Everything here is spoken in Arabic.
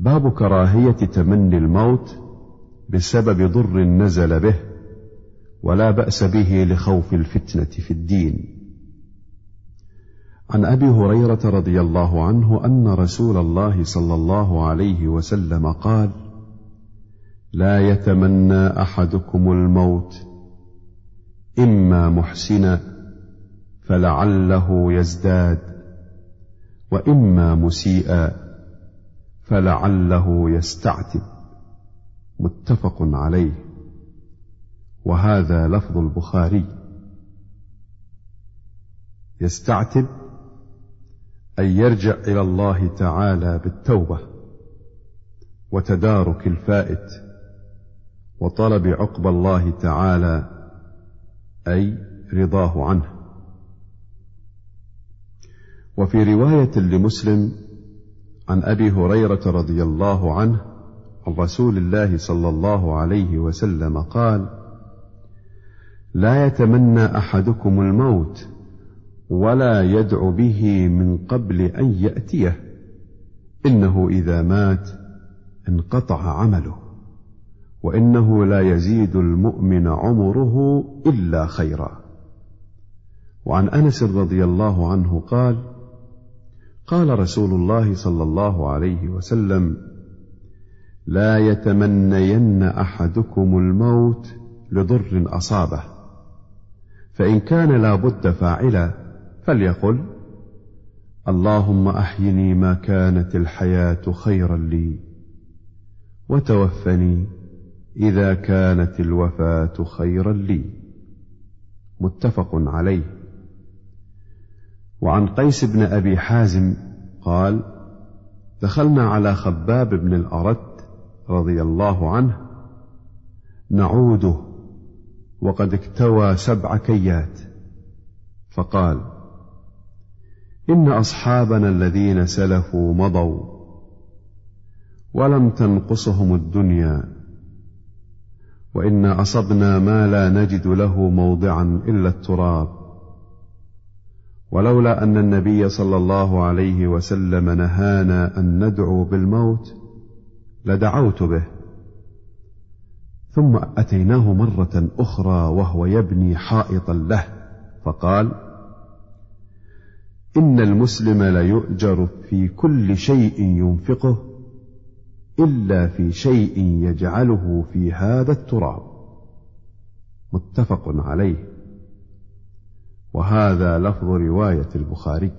باب كراهية تمني الموت بسبب ضر نزل به ولا بأس به لخوف الفتنة في الدين. عن أبي هريرة رضي الله عنه أن رسول الله صلى الله عليه وسلم قال لا يتمنى أحدكم الموت إما محسنا فلعله يزداد وإما مسيئا فلعله يستعتب. متفق عليه. وهذا لفظ البخاري. يستعتب أن يرجع إلى الله تعالى بالتوبة وتدارك الفائت وطلب عقب الله تعالى أي رضاه عنه. وفي رواية لمسلم عن أبي هريرة رضي الله عنه عن رسول الله صلى الله عليه وسلم قال لا يتمنى أحدكم الموت ولا يدع به من قبل أن يأتيه إنه إذا مات انقطع عمله وإنه لا يزيد المؤمن عمره إلا خيرا. وعن أنس رضي الله عنه قال قال رسول الله صلى الله عليه وسلم لا يتمنين أحدكم الموت لضر أصابه. فإن كان لا بد فاعلا فليقل اللهم أحيني ما كانت الحياة خيرا لي وتوفني إذا كانت الوفاة خيرا لي. متفق عليه. وعن قيس بن أبي حازم قال دخلنا على خباب بن الارت رضي الله عنه نعوده وقد اكتوى سبع كيات فقال إن أصحابنا الذين سلفوا مضوا ولم تنقصهم الدنيا وإنا أصبنا ما لا نجد له موضعا إلا التراب. ولولا أن النبي صلى الله عليه وسلم نهانا أن ندعو بالموت لدعوت به. ثم أتيناه مرة أخرى وهو يبني حائطا له فقال إن المسلم ليؤجر في كل شيء ينفقه إلا في شيء يجعله في هذا التراب. متفق عليه. وهذا لفظ رواية البخاري.